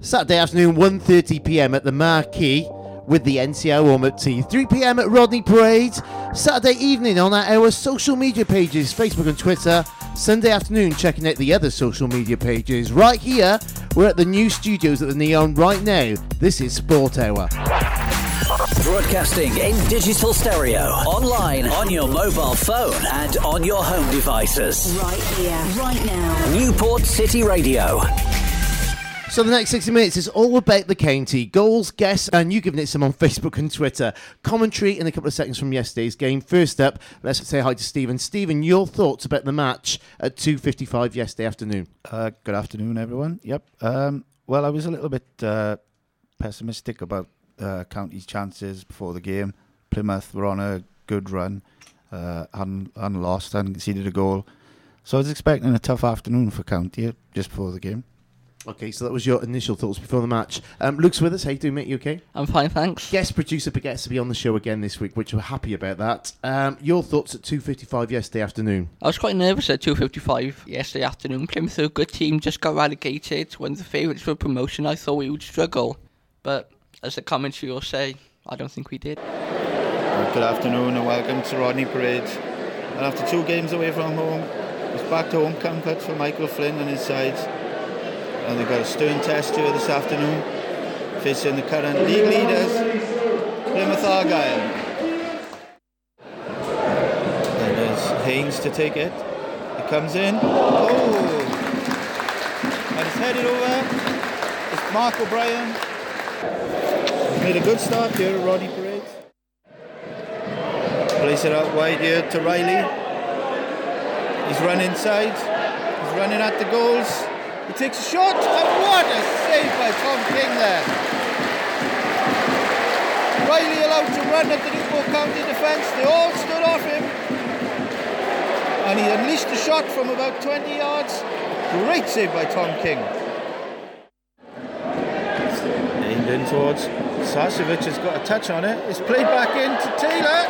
Saturday afternoon, 1.30pm at the Marquee with the NCR warm-up tea. 3pm at Rodney Parade. Saturday evening on our social media pages, Facebook and Twitter. Sunday afternoon, checking out the other social media pages. Right here, we're at the new studios at the Neon right now. This is Sport Hour. Broadcasting in digital stereo, online, on your mobile phone, and on your home devices. Right here, right now. Newport City Radio. So the next 60 minutes is all about the county. Goals, guests, and you giving it some on Facebook and Twitter. Commentary in a couple of seconds from yesterday's game. First up, let's say hi to Stephen. Stephen, your thoughts about the match at 2.55 yesterday afternoon? Uh, good afternoon, everyone. Yep. Um, well, I was a little bit uh, pessimistic about uh, County's chances before the game. Plymouth were on a good run, uh, hadn't, hadn't lost, hadn't conceded a goal. So I was expecting a tough afternoon for County just before the game. Okay, so that was your initial thoughts before the match. Um, Luke's with us. How you doing, mate? You okay? I'm fine, thanks. Guest producer gets to be on the show again this week, which we're happy about that. Um, your thoughts at 2.55 yesterday afternoon? I was quite nervous at 2.55 yesterday afternoon. Plymouth are a good team, just got relegated. One of the favourites for promotion. I thought we would struggle. But as the commentary will say, I don't think we did. Good afternoon and welcome to Rodney Parade. And after two games away from home, it's back to home comfort for Michael Flynn and his side. And they've got a stern test here this afternoon, facing the current league leaders, Plymouth Argyle. And there's Haynes to take it. He comes in. Oh! And it's headed over. It's Mark O'Brien. He's made a good start here at Rodney Parade. Place it out wide here to Riley. He's run inside. He's running at the goals. He takes a shot, and what a save by Tom King there. Riley allowed to run at the Newport County defence. They all stood off him. And he unleashed a shot from about 20 yards. Great save by Tom King. Aimed in towards Sarcevic has got a touch on it. It's played back in to Taylor.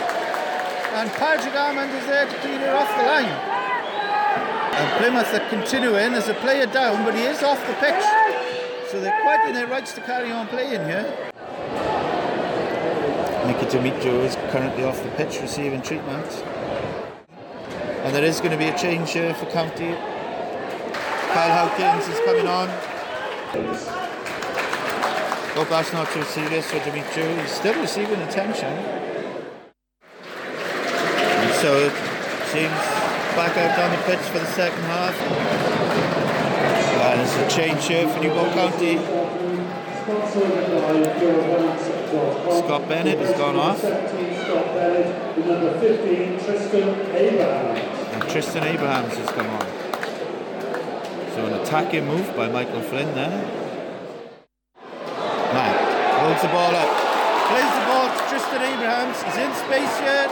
And Padraig Amond is there to clean it off the line. And Plymouth are continuing as a player down, but he is off the pitch. So they're quite in their rights to carry on playing here. Mickey Demetriou is currently off the pitch receiving treatment. And there is going to be a change here for County. Kyle Hawkins is coming on. Hope that's not too serious for Demetriou. He's still receiving attention. And so it seems back out on the pitch for the second half. And it's a change here for Newport County. Scott Bennett has gone off. And Tristan Abrahams has come on. So an attacking move by Michael Flynn there. Matt holds the ball up. Plays the ball to Tristan Abrahams. He's in space here.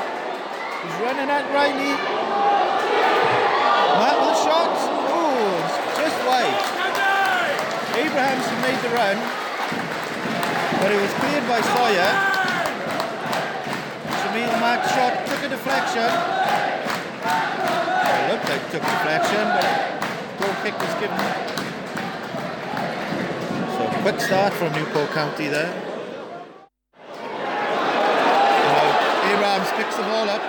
He's running at Riley. With. Ooh, just wide. Abrahams made the run, but it was cleared by Sawyer. Jamille Matt shot took a deflection. It looked like it took a deflection, but goal kick was given. So quick start from Newport County there. Now, Abrahams picks the ball up.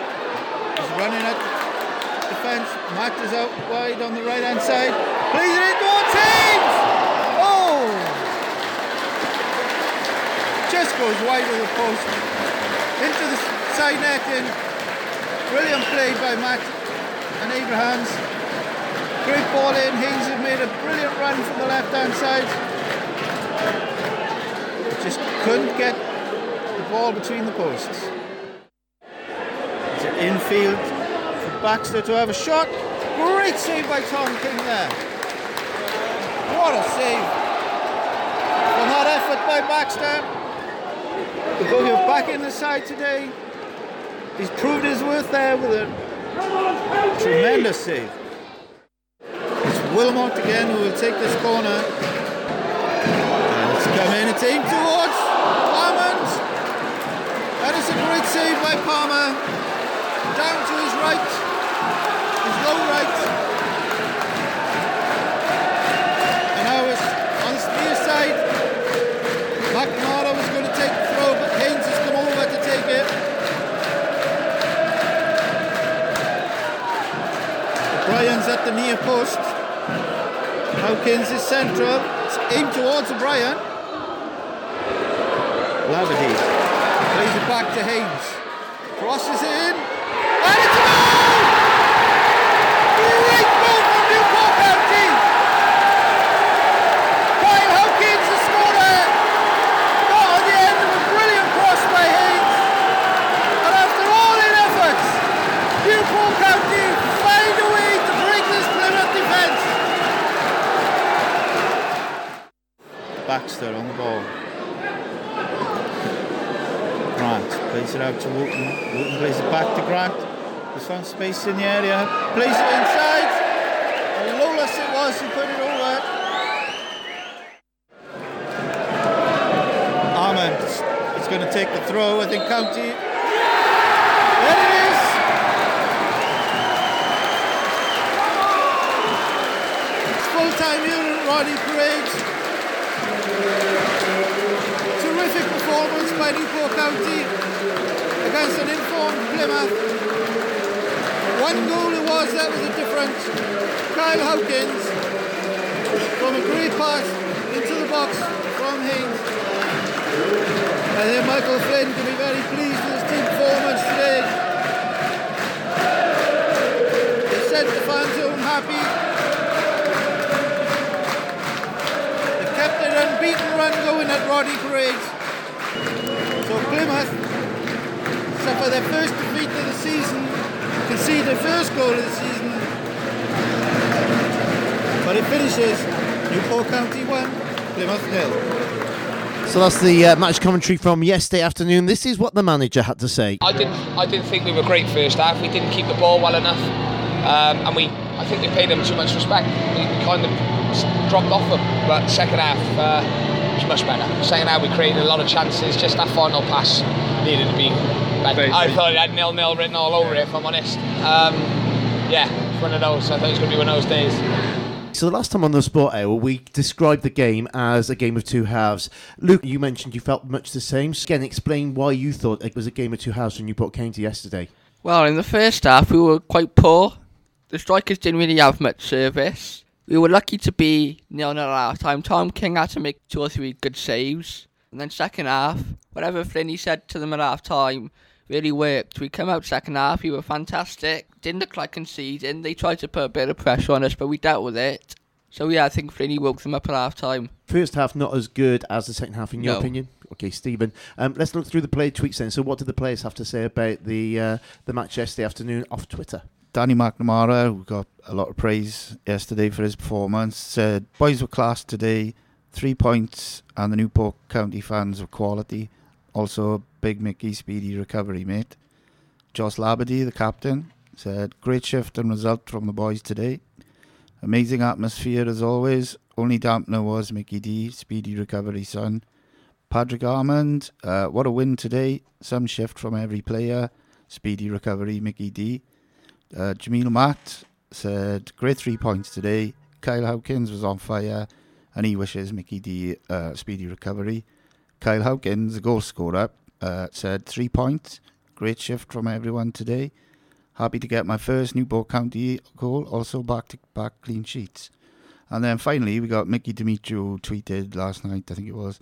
He's running at defence. Matt is out wide on the right hand side. Plays it in towards Haynes! Oh! Just goes wide of the post. Into the side netting. Brilliant play by Matt and Abrahams. Great ball in. Haynes has made a brilliant run from the left hand side. Just couldn't get the ball between the posts. It's an infield Baxter to have a shot. Great save by Tom King there. What a save. From that effort by Baxter. The boogie back in the side today. He's proved his worth there with a tremendous save. It's Willmott again who will take this corner. And it's come in, it's aimed towards Amond. That is a great save by Palmer. Down to his right low right. And I was on the near side. McNamara was going to take the throw, but Haynes has come over to take it. Bryan's at the near post. Hawkins is central. It's aimed towards Bryan. Laverty plays it back to Haynes. Crosses it in. And it's a goal! Baxter on the ball. Grant plays it out to Wootton. Wootton plays it back to Grant. There's found space in the area. Plays it inside. And Lolos it was who put it over. Amond is going to take the throw. I think County. There it is. Full-time unit, Roddy Parades. Terrific performance by County against an informed Plymouth. One goal it was that was a difference. Kyle Hawkins from a great pass into the box from Haynes. I think Michael Flynn can be very pleased with his team performance today. They sent the fans home happy. They kept an unbeaten run going at Roddy Parades. So Plymouth suffer their first defeat of the season, concede their first goal of the season. But it finishes Newport County 1, Plymouth nil. So that's the uh, match commentary from yesterday afternoon. This is what the manager had to say. I didn't. I didn't think we were great first half. We didn't keep the ball well enough, um, and we. I think we paid them too much respect. We, we kind of dropped off them. But second half uh, was much better. Second half we created a lot of chances. Just that final pass needed to be better. I thought it had nil nil written all over it. If I'm honest. Um, yeah, it's one of those. I thought it was going to be one of those days. So the last time on the Sport Hour, we described the game as a game of two halves. Luke, you mentioned you felt much the same. So Again, explain why you thought it was a game of two halves when you brought County yesterday. Well, in the first half, we were quite poor. The strikers didn't really have much service. We were lucky to be nil nil at half time. Tom King had to make two or three good saves. And then second half, whatever Flinney said to them at half time really worked. We come out second half, we were fantastic. Didn't look like conceding. They tried to put a bit of pressure on us, but we dealt with it. So yeah, I think Flinney woke them up at half time. First half not as good as the second half, in your No. opinion. Okay, Stephen. Um, let's look through the player tweets then. So, what did the players have to say about the uh, the match yesterday afternoon off Twitter? Danny McNamara, who got a lot of praise yesterday for his performance, said, Boys were class today, three points, and the Newport County fans were quality. Also, Big Mickey, speedy recovery, mate. Joss Labadie, the captain, said, Great shift and result from the boys today. Amazing atmosphere as always. Only dampener was Mickey D, speedy recovery, son. Padraig Amond, uh, what a win today. Some shift from every player. Speedy recovery, Mickey D. Uh, Jamille Matt said, Great three points today. Kyle Hawkins was on fire and he wishes Mickey D uh, speedy recovery. Kyle Hawkins, the goal scorer, uh, said, Three points. Great shift from everyone today. Happy to get my first Newport County goal, also back to back clean sheets. And then finally, we got Mickey Demetriou who tweeted last night, I think it was.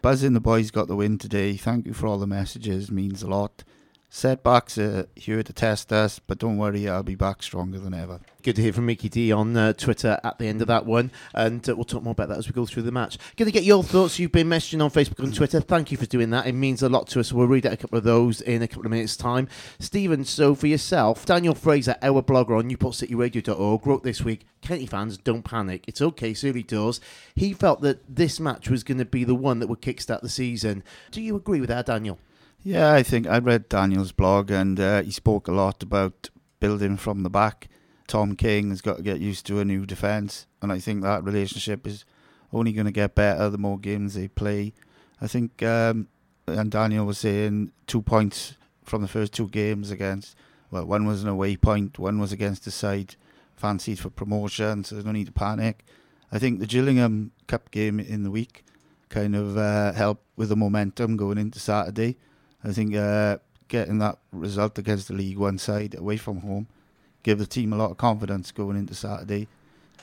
Buzzing the boys got the win today. Thank you for all the messages, means a lot. Setbacks are here to test us, but don't worry, I'll be back stronger than ever. Good to hear from Mickey D on uh, Twitter at the end of that one, and uh, we'll talk more about that as we go through the match. Going to get your thoughts. You've been messaging on Facebook and Twitter. Thank you for doing that. It means a lot to us. We'll read out a couple of those in a couple of minutes' time. Stephen, so for yourself, Daniel Fraser, our blogger on NewportCityRadio.org, wrote this week. County fans, don't panic. It's okay, early doors. He felt that this match was going to be the one that would kickstart the season. Do you agree with that, Daniel? Yeah, I think I read Daniel's blog and uh, he spoke a lot about building from the back. Tom King has got to get used to a new defence, and I think that relationship is only going to get better the more games they play. I think, um, and Daniel was saying two points from the first two games against, well, one was an away point, one was against the side fancied for promotion, so there's no need to panic. I think the Gillingham Cup game in the week kind of uh, helped with the momentum going into Saturday. I think uh, getting that result against the League One side away from home give the team a lot of confidence going into Saturday.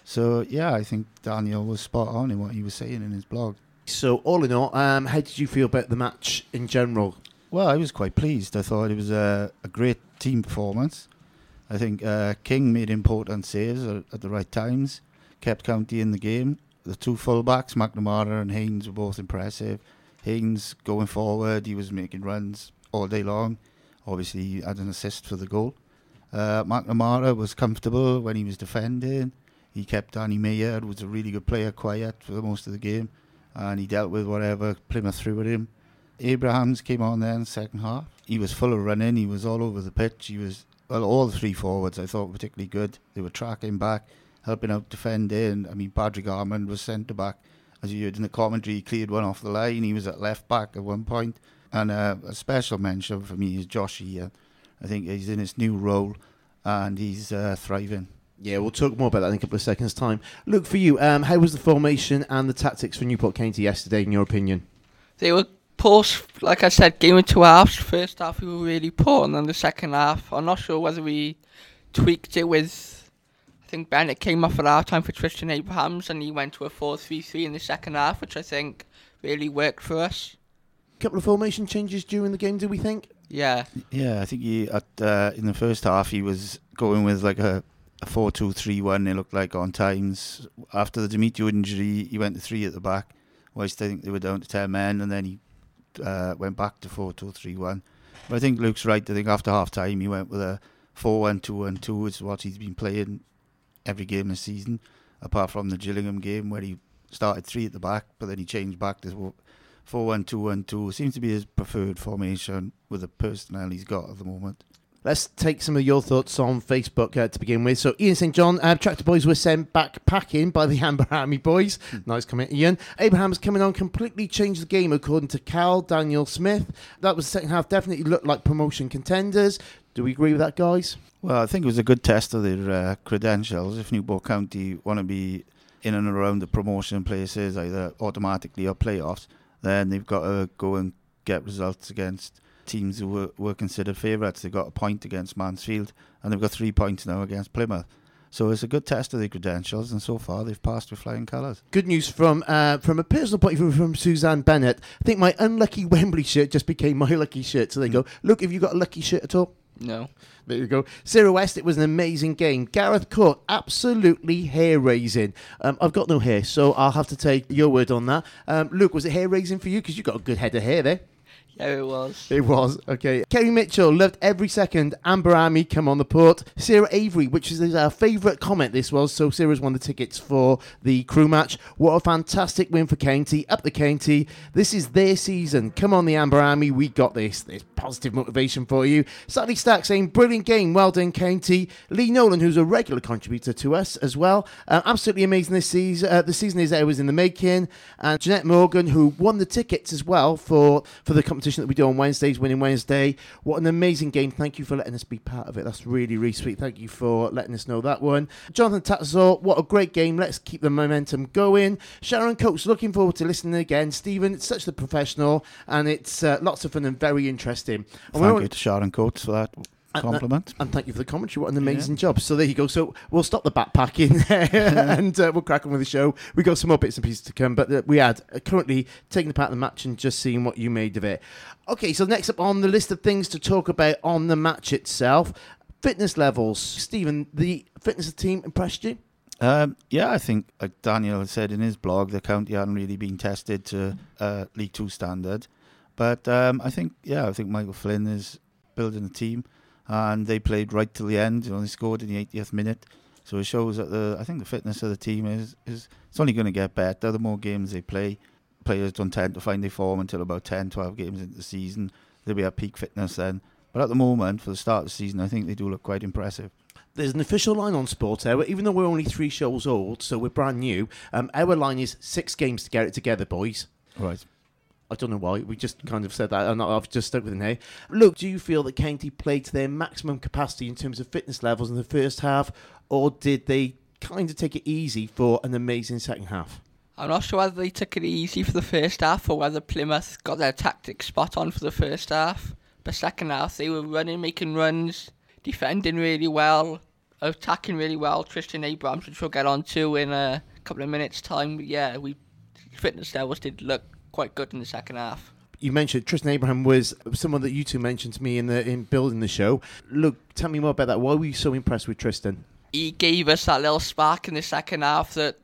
So yeah, I think Daniel was spot on in what he was saying in his blog. So all in all, um, how did you feel about the match in general? Well, I was quite pleased. I thought it was a, a great team performance. I think uh, King made important saves at the right times, kept County in the game. The two fullbacks, McNamara and Haynes, were both impressive. Haynes going forward, he was making runs all day long. Obviously, he had an assist for the goal. Uh, McNamara was comfortable when he was defending. He kept Danny Mayor, who was a really good player, quiet for most of the game, and he dealt with whatever Plymouth threw at him. Abrahams came on there in the second half. He was full of running. He was all over the pitch. He was well, all the three forwards I thought were particularly good. They were tracking back, helping out defending. I mean, Padraig Amond was centre back. As you heard in the commentary, he cleared one off the line. He was at left back at one point. And uh, a special mention for me is Josh Sheehan. I think he's in his new role and he's uh, thriving. Yeah, we'll talk more about that in a couple of seconds' time. Look, for you, um, how was the formation and the tactics for Newport County yesterday, in your opinion? They were poor, like I said, game in two halves. First half we were really poor, and then the second half, I'm not sure whether we tweaked it with. I think Bennett came off at our time for Tristan Abrahams, and he went to a 4-3-3 in the second half, which I think really worked for us. A couple of formation changes during the game, do we think? Yeah, Yeah, I think he at uh, in the first half he was going with like a, a four two three one. It looked like on times after the Demetriou injury, he went to three at the back. Whilst I think they were down to ten men, and then he uh, went back to four two three one. But I think Luke's right. I think after half time he went with a four one two one two, which is what he's been playing every game this season, apart from the Gillingham game where he started three at the back, but then he changed back to four one two one two. Seems to be his preferred formation with the personnel he's got at the moment. Let's take some of your thoughts on Facebook uh, to begin with. So, Ian St. John, uh, Tractor Boys were sent back packing by the Amber Army Boys. nice comment, Ian. Abraham's coming on completely changed the game, according to Cal Daniel Smith. That was the second half, definitely looked like promotion contenders. Do we agree with that, guys? Well, I think it was a good test of their uh, credentials. If Newport County want to be in and around the promotion places, either automatically or playoffs, then they've got to go and get results against teams who were, were considered favourites. They got a point against Mansfield, and they've got three points now against Plymouth. So it's a good test of their credentials, and so far they've passed with flying colours. Good news from uh, from a personal point of view from Suzanne Bennett. I think my unlucky Wembley shirt just became my lucky shirt. So they go, look, have you got a lucky shirt at all? No. There you go. Sarah West, it was an amazing game. Gareth Cook, absolutely hair raising. Um, I've got no hair, so I'll have to take your word on that. Um, Luke, was it hair raising for you? Because you've got a good head of hair there. Yeah, it was. It was. Okay. Kerry Mitchell loved every second. Amber Army come on the port. Sarah Avery, which is our favourite comment this was. So Sarah's won the tickets for the crew match. What a fantastic win for County. Up the County. This is their season. Come on, the Amber Army. We got this. There's positive motivation for you. Sally Stack saying, brilliant game. Well done, County. Lee Nolan, who's a regular contributor to us as well. Uh, absolutely amazing this season. Uh, the season is always in the making. And Jeanette Morgan, who won the tickets as well for, for the competition that we do on Wednesdays, Winning Wednesday. What an amazing game. Thank you for letting us be part of it. That's really, really sweet. Thank you for letting us know that one. Jonathan Tatzor, what a great game. Let's keep the momentum going. Sharon Coates, looking forward to listening again. Stephen, it's such a professional and it's uh, lots of fun and very interesting. And Thank you to Sharon Coates for that compliment. and thank you for the commentary. What an amazing job. So there you go. So we'll stop the backpacking and uh, we'll crack on with the show. we got some more bits and pieces to come, but uh, we had uh, currently taking part in the match and just seeing what you made of it. Okay, so next up on the list of things to talk about on the match itself fitness levels. Stephen, the fitness of the team impressed you? Um, yeah, I think, like Daniel said in his blog, the county hadn't really been tested to uh, League Two standard. But um, I think, yeah, I think Michael Flynn is building a team, and they played right till the end. You know, they scored in the 80th minute, so it shows that the I think the fitness of the team is is it's only going to get better the more games they play. Players don't tend to find their form until about 10, 12 games into the season. They'll be at peak fitness then. But at the moment, for the start of the season, I think they do look quite impressive. There's an official line on Sport Hour, even though we're only three shows old, so we're brand new. Um, our line is six games to get it together, boys. Right. I don't know why. We just kind of said that, and I've just stuck with it now. Look, do you feel that County played to their maximum capacity in terms of fitness levels in the first half, or did they kind of take it easy for an amazing second half? I'm not sure whether they took it easy for the first half or whether Plymouth got their tactics spot on for the first half. But second half, they were running, making runs, defending really well. attacking really well. Tristan Abrahams, which we'll get on to in a couple of minutes' time. But yeah, we fitness levels did look quite good in the second half. You mentioned Tristan Abraham was someone that you two mentioned to me in the in building the show. Look, tell me more about that. Why were you so impressed with Tristan? He gave us that little spark in the second half that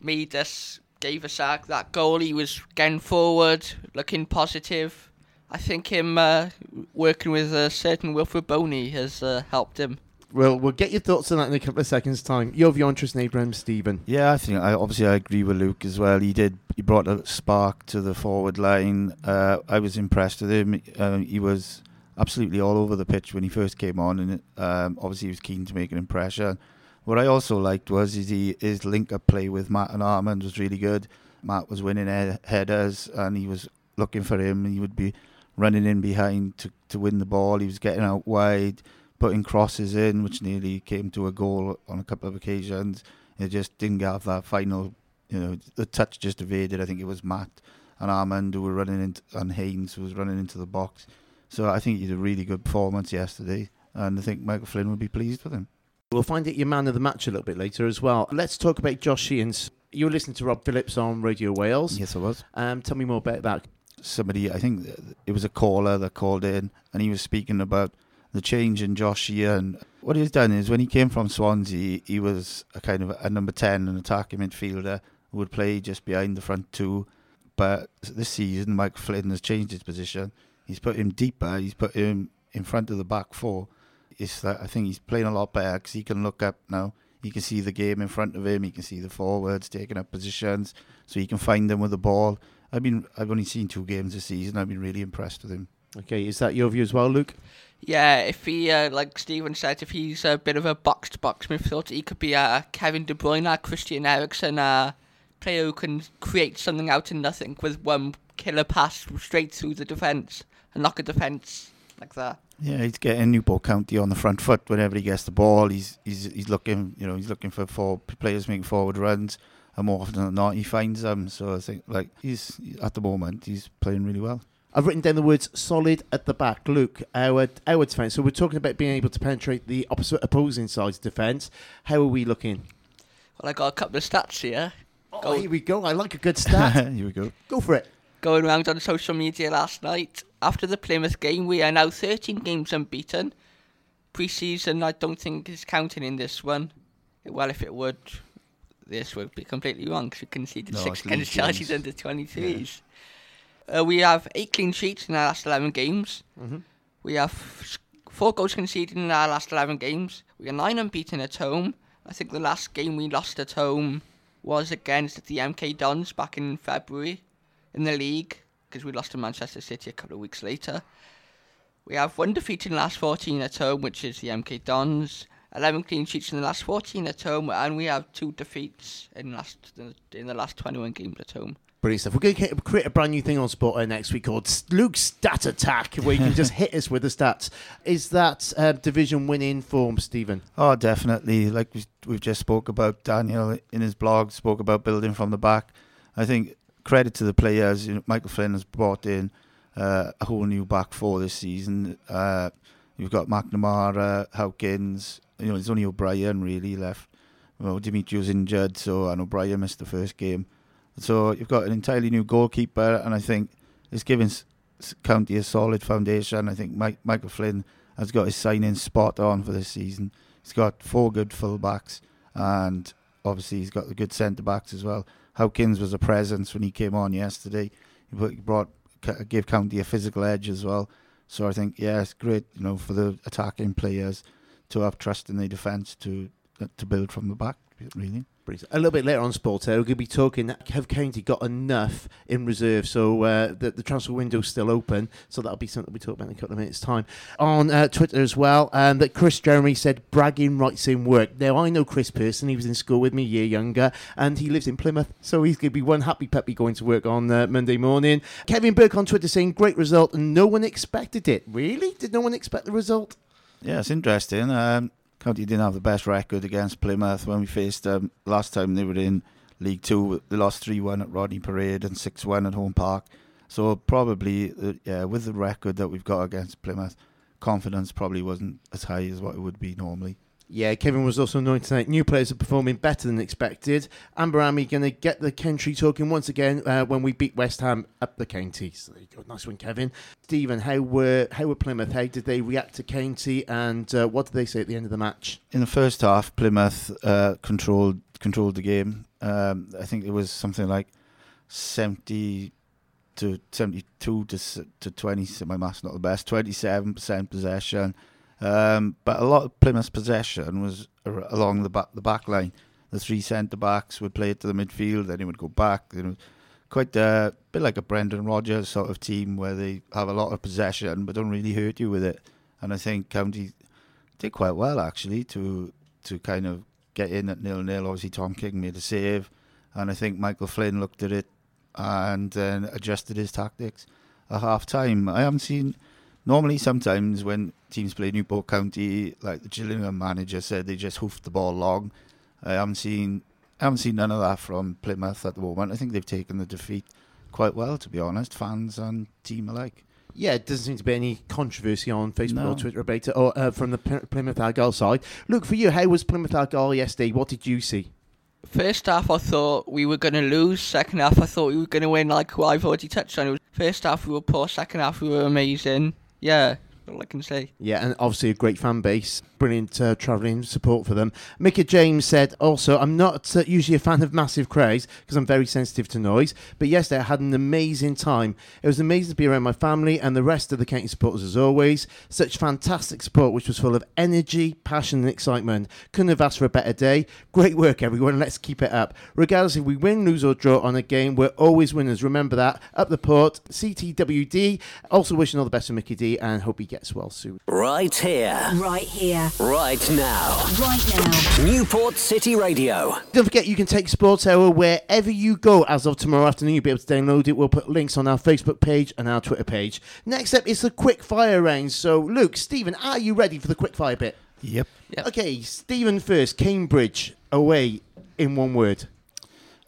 made us gave us that, that goal. He was getting forward, looking positive. I think him uh, working with a certain Wilfried Bony has uh, helped him. Well, we'll get your thoughts on that in a couple of seconds' time. Your view on Abraham, Stephen. Yeah, I think I obviously I agree with Luke as well. He did he brought a spark to the forward line. Uh, I was impressed with him. Uh, he was absolutely all over the pitch when he first came on, and um, obviously he was keen to make an impression. What I also liked was his, his link up play with Matt and Amond was really good. Matt was winning he- headers, and he was looking for him, and he would be running in behind to, to win the ball. He was getting out wide, putting crosses in, which nearly came to a goal on a couple of occasions. It just didn't have that final, you know, the touch just evaded. I think it was Matt and Amond who were running into, and Haynes who was running into the box. So I think he did a really good performance yesterday, and I think Michael Flynn would be pleased with him. We'll find out your man of the match a little bit later as well. Let's talk about Josh Sheehan's. You were listening to Rob Phillips on Radio Wales. Yes, I was. Um, tell me more about that. Somebody, I think it was a caller that called in, and he was speaking about the change in Josh Sheehan. What he's done is when he came from Swansea, he was a kind of a number 10, an attacking midfielder who would play just behind the front two. But this season, Mike Flynn has changed his position. He's put him deeper, he's put him in front of the back four. It's that I think he's playing a lot better because he can look up now. He can see the game in front of him. He can see the forwards taking up positions, so he can find them with the ball. I've been I've only seen two games this season. I've been really impressed with him. Okay, is that your view as well, Luke? Yeah, if he, uh, like Stephen said, if he's a bit of a box to box midfielder, he could be a uh, Kevin De Bruyne, Christian Eriksen, uh, player who can create something out of nothing with one killer pass straight through the defence and knock a defence like that. Yeah, he's getting Newport County on the front foot whenever he gets the ball. He's he's he's looking, you know, he's looking for four players making forward runs, and more often than not, he finds them. So I think, like, he's at the moment, he's playing really well. I've written down the words solid at the back. Luke, our our defence. So we're talking about being able to penetrate the opposite opposing side's defence. How are we looking? Well, I got a couple of stats here. Oh, Go- here we go. I like a good stat. Here we go. go for it. Going around on social media last night. After the Plymouth game, we are now 13 games unbeaten. Pre-season, I don't think is counting in this one. Well, if it would, this would be completely wrong because we conceded No, six it's against league Chelsea's games. under 23s. Uh, we have eight clean sheets in our last 11 games. Mhm. We have four goals conceded in our last 11 games. We are nine unbeaten at home. I think the last game we lost at home was against the MK Dons back in February in the league because we lost to Manchester City a couple of weeks later. We have one defeat in the last 14 at home, which is the MK Dons. 11 clean sheets in the last 14 at home, and we have two defeats in last in the last 21 games at home. Brilliant stuff. We're going to create a brand new thing on Spot next week called Luke's Stat Attack, where you can just hit us with the stats. Is that uh, division winning form, Stephen? Oh, definitely. Like we- we've just spoke about, Daniel in his blog spoke about building from the back. I think credit to the players. You know, Michael Flynn has brought in uh, a whole new back four this season. Uh, you've got McNamara, Hawkins. You know, there's only O'Brien really left. Well, Demetriou's injured, so and O'Brien missed the first game. So you've got an entirely new goalkeeper, and I think it's given County a solid foundation. I think Mike, Michael Flynn has got his signing spot on for this season. He's got four good fullbacks, and obviously he's got the good centre backs as well. Hawkins was a presence when he came on yesterday. He brought gave County a physical edge as well. So I think yeah, it's great, you know, for the attacking players to have trust in the defence to to build from the back. Really. A little bit later on Sport, uh, we're going to be talking. Have County got enough in reserve so uh, the, the transfer window's still open? So that'll be something we talk about in a couple of minutes' time. On uh, Twitter as well, um, that Chris Jeremy said bragging rights in work. Now, I know Chris Pearson. He was in school with me a year younger, and he lives in Plymouth. So he's going to be one happy puppy going to work on uh, Monday morning. Kevin Burke on Twitter saying, great result, and no one expected it. Really? Did no one expect the result? Yeah, it's interesting. Um, County didn't have the best record against Plymouth when we faced them last time they were in League Two. They lost three one at Rodney Parade and six one at Home Park. So probably, uh, yeah, with the record that we've got against Plymouth, confidence probably wasn't as high as what it would be normally. Yeah, Kevin was also anointed tonight. New players are performing better than expected. Amber going to get the country talking once again uh, when we beat West Ham up the county. So there you go. Nice one, Kevin. Stephen, how were how were Plymouth? How did they react to county? And uh, what did they say at the end of the match? In the first half, Plymouth uh, controlled controlled the game. Um, I think it was something like seventy to seventy-two to to twenty. My math's not the best. Twenty-seven percent possession, um, but a lot of Plymouth's possession was along the back the back line. The three centre backs would play it to the midfield, then it would go back. You know, quite a bit like a Brendan Rodgers sort of team where they have a lot of possession but don't really hurt you with it. And I think County did quite well actually to to kind of get in at nil nil. Obviously, Tom King made a save, and I think Michael Flynn looked at it and then adjusted his tactics at half time. I haven't seen. Normally, sometimes when teams play Newport County, like the Gillingham manager said, they just hoofed the ball long. I haven't seen. I haven't seen none of that from Plymouth at the moment. I think they've taken the defeat quite well, to be honest, fans and team alike. Yeah, it doesn't seem to be any controversy on Facebook No. or Twitter about it, or uh, from the Ply- Plymouth Argyle side. Look for you. How was Plymouth Argyle yesterday? What did you see? First half, I thought we were going to lose. Second half, I thought we were going to win, like I've already touched on. It first half, we were poor. Second half, we were amazing. Yeah, all I can say. Yeah, and obviously a great fan base, brilliant uh, travelling support for them. Micah James said also, I'm not uh, usually a fan of massive crowds because I'm very sensitive to noise, but yesterday I had an amazing time. It was amazing to be around my family and the rest of the county supporters as always. Such fantastic support, which was full of energy, passion, and excitement. Couldn't have asked for a better day. Great work, everyone. Let's keep it up. Regardless if we win, lose, or draw on a game, we're always winners. Remember that. Up the port, CTWD. Also wishing all the best for Mickey D and hope he gets well soon. Right here, Right here. Right now. Right now. Newport City Radio. Don't forget you can take Sports Hour wherever you go as of tomorrow afternoon. You'll be able to download it. We'll put links on our Facebook page and our Twitter page. Next up is the quick fire round. So, Luke, Stephen, are you ready for the quick fire bit? Yep. Yep. Okay, Stephen first. Cambridge away in one word.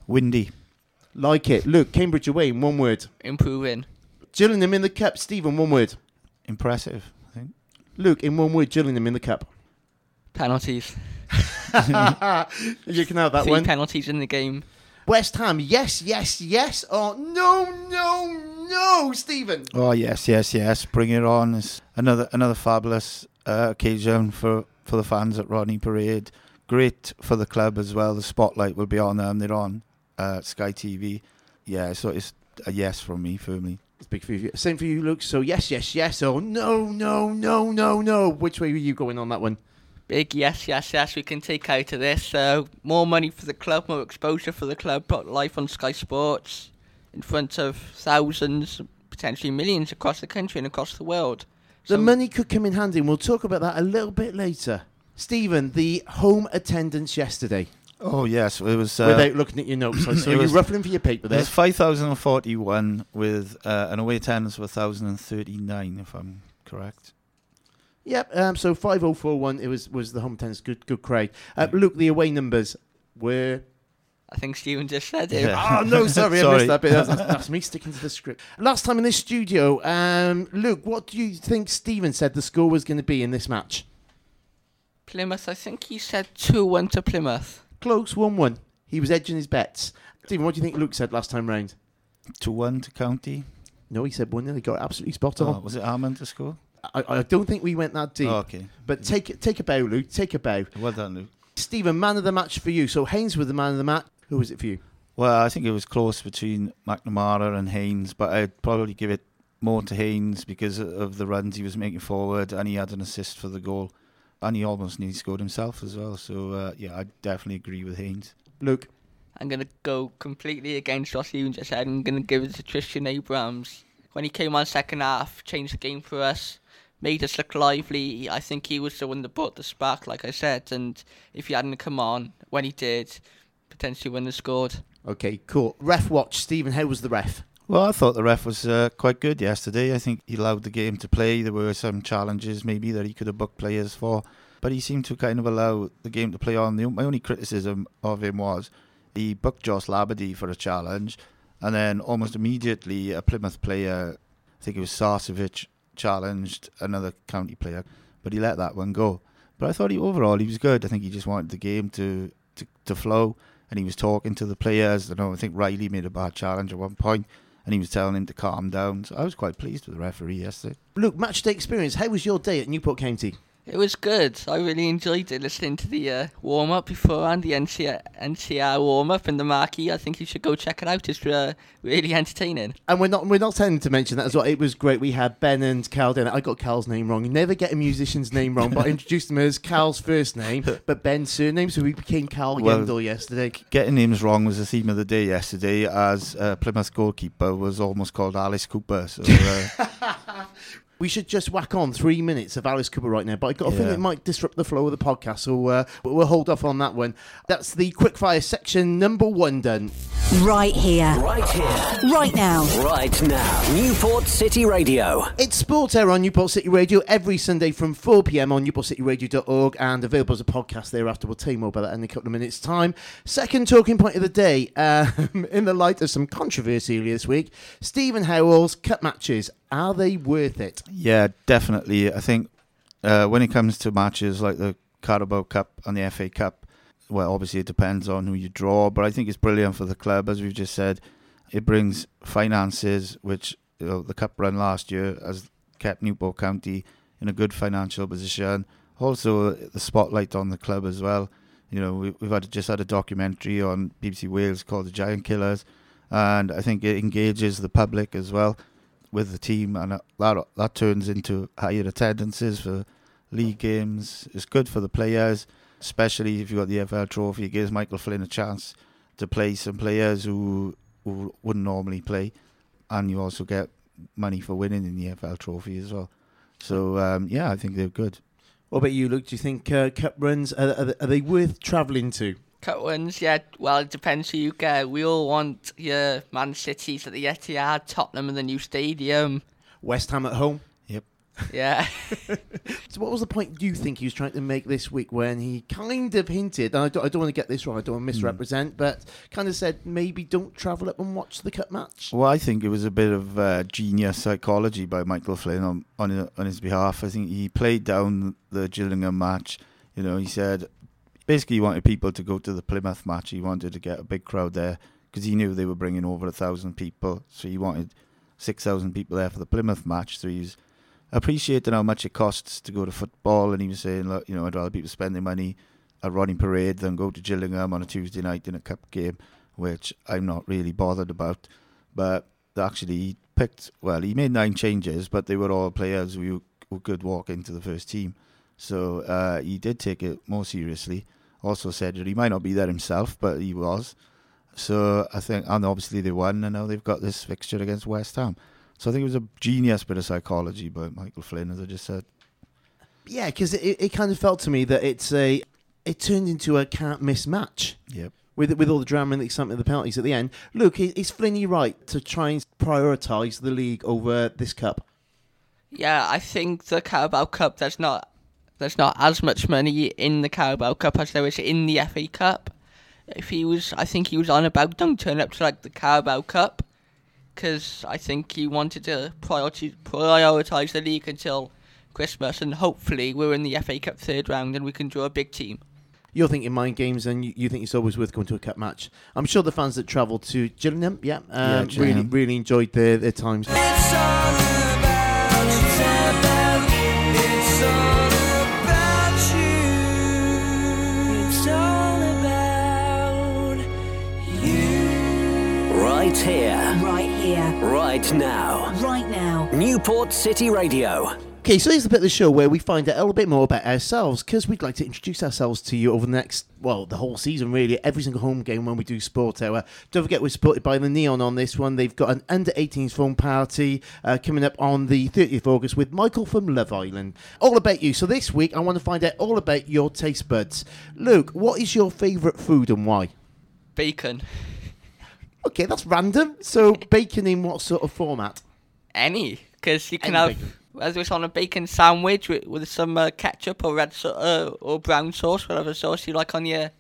Windy. Like it. Luke, Cambridge away in one word. Improving. Gillingham in the cup. Stephen, one word. Impressive, I think. Luke, in one word, Gillingham in the cup. Penalties. you can have that Three one. penalties in the game. West Ham, yes, yes, yes. Oh, no, no, no, Stephen. Oh yes, yes, yes. Bring it on! It's another another fabulous uh, occasion for, for the fans at Rodney Parade. Great for the club as well. The spotlight will be on them. They're on uh, Sky TV. Yeah, so it's a yes from me firmly. Big for you. Same for you, Luke. So yes, yes, yes. Oh no, no, no, no, no. Which way were you going on that one? Big yes, yes, yes. We can take out of this. Uh, more money for the club, more exposure for the club. Put life on Sky Sports in front of thousands, potentially millions across the country and across the world. The money could come in handy, and we'll talk about that a little bit later. Stephen, the home attendance yesterday. Oh yes, it was. Uh, Without looking at your notes, I saw it you was- ruffling for your paper it there. was five thousand and forty-one with uh, an away attendance of thousand and thirty-nine, if I'm correct. Yep. Um, so five oh four one. It was was the home attendance. Good, good crowd. Uh, Luke, the away numbers were. I think Stephen just said it. Yeah. Oh no, sorry, I missed that bit. That's, that's me sticking to the script. Last time in this studio, um, Luke, what do you think Stephen said the score was going to be in this match? Plymouth, I think he said 2 1 to Plymouth. Close, one one. He was edging his bets. Stephen, what do you think Luke said last time round? Two one to County. No, he said one 0 He got absolutely spot Oh, on. was it Amond to score? I, I don't think we went that deep. Oh, okay. But take take a bow, Luke. Take a bow. Well done, Luke. Stephen, man of the match for you. So Haynes was the man of the match. Who was it for you? Well, I think it was close between McNamara and Haynes, but I'd probably give it more to Haynes because of the runs he was making forward, and he had an assist for the goal, and he almost nearly scored himself as well. So uh, yeah, I definitely agree with Haynes. Luke. I'm going to go completely against what Stephen just said. I'm going to give it to Tristan Abrahams. When he came on second half, changed the game for us, made us look lively. I think he was the one that brought the spark, like I said. And if he hadn't come on when he did, potentially wouldn't have scored. Okay, cool. Ref watch. Stephen, how was the ref? Well, I thought the ref was uh, quite good yesterday. I think he allowed the game to play. There were some challenges maybe that he could have booked players for, but he seemed to kind of allow the game to play on. The, my only criticism of him was he booked Joss Labadie for a challenge, and then almost immediately a Plymouth player, I think it was Sarcevic, challenged another county player, but he let that one go. But I thought he overall he was good. I think he just wanted the game to to, to flow, and he was talking to the players. You know, I think Riley made a bad challenge at one point, and he was telling him to calm down. So I was quite pleased with the referee yesterday. Luke, match day experience. How was your day at Newport County? It was good. I really enjoyed it listening to the uh, warm up beforehand, the NCR, NCR warm up in the marquee. I think you should go check it out. It's uh, really entertaining. And we're not we're not tending to mention that as well. It was great. We had Ben and Cal Dennett. I got Cal's name wrong. You never get a musician's name wrong, but I introduced him as Cal's first name, but Ben's surname, so we became Cal Well, Yendall yesterday. Getting names wrong was the theme of the day yesterday, as uh, Plymouth goalkeeper was almost called Alice Cooper. So uh, We should just whack on three minutes of Alice Cooper right now, but I got a feeling it might disrupt the flow of the podcast, so uh, we'll hold off on that one. That's the quickfire section number one done. Right here. Right here, Right now. right now. Newport City Radio. It's Sports Hour on Newport City Radio every Sunday from 4 pm on newportcityradio.org and available as a podcast thereafter. We'll tell you more about that in a couple of minutes' time. Second talking point of the day, um, in the light of some controversy earlier this week, Stephen Howell's cut matches. Are they worth it? yeah, definitely. I think uh, when it comes to matches like the Carabao Cup and the FA Cup, well, obviously it depends on who you draw, but I think it's brilliant for the club, as we've just said. It brings finances, which you know, the cup run last year has kept Newport County in a good financial position. Also, uh, the spotlight on the club as well. You know, we, we've had just had a documentary on BBC Wales called The Giant Killers, and I think it engages the public as well with the team, and that, that turns into higher attendances for league games. It's good for the players, especially if you got the FL Trophy. It gives Michael Flynn a chance to play some players who who wouldn't normally play, and you also get money for winning in the FL Trophy as well. So um, yeah, I think they're good. What about you, Luke? Do you think uh, cup runs are, are, are they worth travelling to? Cup runs, yeah. Well, it depends who you get. We all want your Man City's at the Etihad, Tottenham in the new stadium. West Ham at home. Yeah. So, what was the point you think he was trying to make this week when he kind of hinted, and I don't, I don't want to get this wrong, I don't want to misrepresent, but kind of said maybe don't travel up and watch the cup match? Well, I think it was a bit of uh, genius psychology by Michael Flynn on on on his behalf. I think he played down the Gillingham match. You know, he said basically he wanted people to go to the Plymouth match. He wanted to get a big crowd there because he knew they were bringing over a thousand people. So he wanted six thousand people there for the Plymouth match. So he's appreciating how much it costs to go to football, and he was saying, look, you know, I'd rather people spend their money at Rodney Parade than go to Gillingham on a Tuesday night in a cup game, which I'm not really bothered about. But actually, he picked, well, he made nine changes, but they were all players who, who could walk into the first team. So uh, he did take it more seriously. Also said that he might not be there himself, but he was. So I think, and obviously they won, and now they've got this fixture against West Ham. So I think it was a genius bit of psychology by Michael Flynn, as I just said. Yeah, because it, it kind of felt to me that it's a it turned into a can't miss match Yep. with with all the drama and the excitement of the penalties at the end. Look, is, is Flinney right to try and prioritise the league over this cup? Yeah, I think the Carabao Cup there's not there's not as much money in the Carabao Cup as there is in the FA Cup. If he was, I think he was on about don't turn up to like the Carabao Cup because I think he wanted to prioritize prioritize the league until Christmas and hopefully we're in the FA Cup third round and we can draw a big team. You're thinking mind games, and you, you think it's always worth going to a cup match. I'm sure the fans that travelled to Gillingham, yeah, um, really Gillingham. really enjoyed their, their times. Right here, Right here. right now. Right now. Newport City Radio. Okay, so here's the bit of the show where we find out a little bit more about ourselves because we'd like to introduce ourselves to you over the next, well, the whole season really, every single home game when we do Sport Hour. Don't forget we're supported by the Neon on this one. They've got an under 18s phone party uh, coming up on the 30th of August with Michael from Love Island. All about you. So this week I want to find out all about your taste buds. Luke, what is your favourite food and why? Bacon, Okay, that's random. So bacon in what sort of format? any because you can Any have bacon. whether it's on a bacon sandwich with, with some uh, ketchup or red so- uh, or brown sauce, whatever sauce you like on your